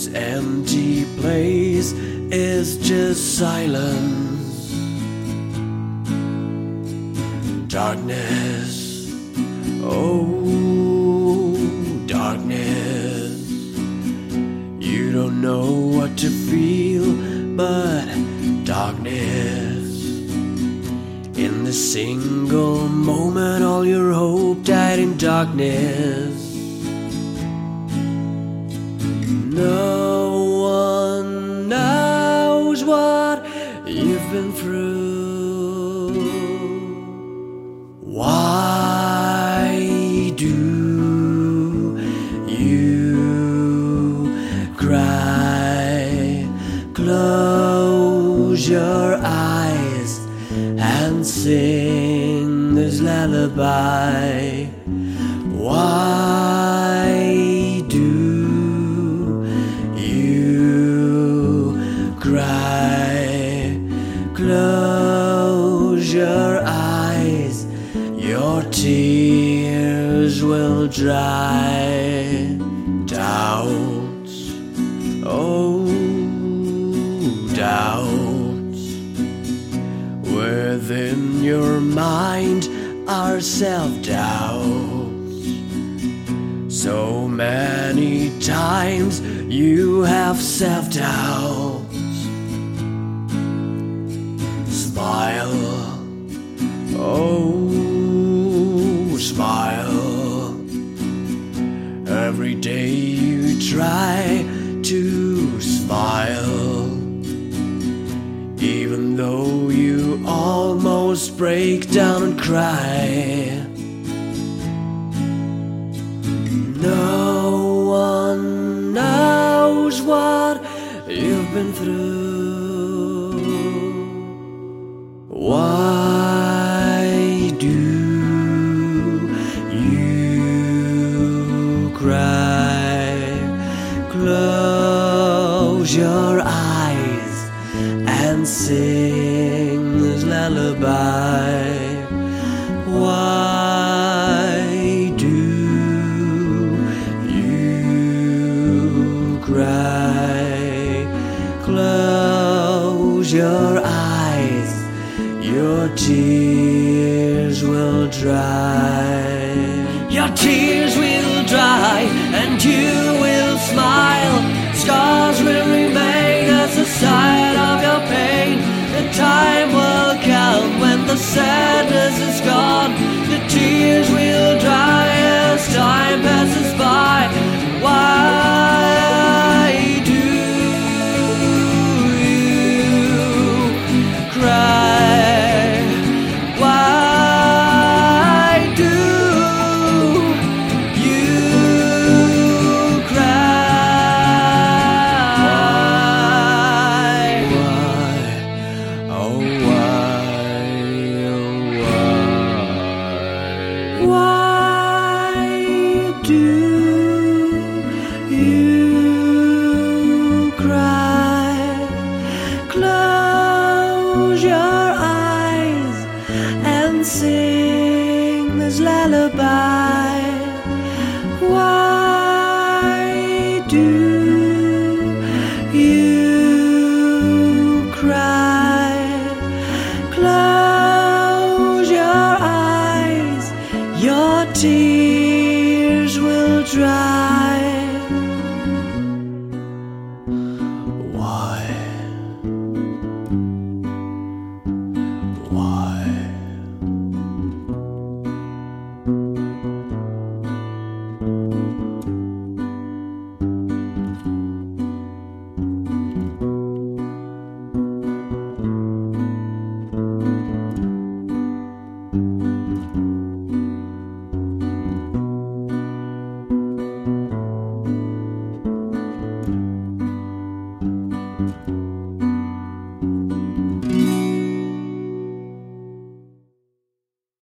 this empty place is just silence. Darkness, oh, darkness. You don't know what to feel, but darkness. In the single moment, all your hope died in darkness. No through. Why do you cry? Close your eyes and sing this lullaby. Why do you cry? Dry. Doubts, oh, doubts within your mind are self doubts. So many times you have self doubts. Day you try to smile. Even though you almost break down and cry. No one knows what you've been through. And sing this lullaby. Why do you cry? Close your eyes, your tears will dry. Your tears Close your eyes and sing this lullaby. Why do you cry? Close your eyes, your tears will dry. why.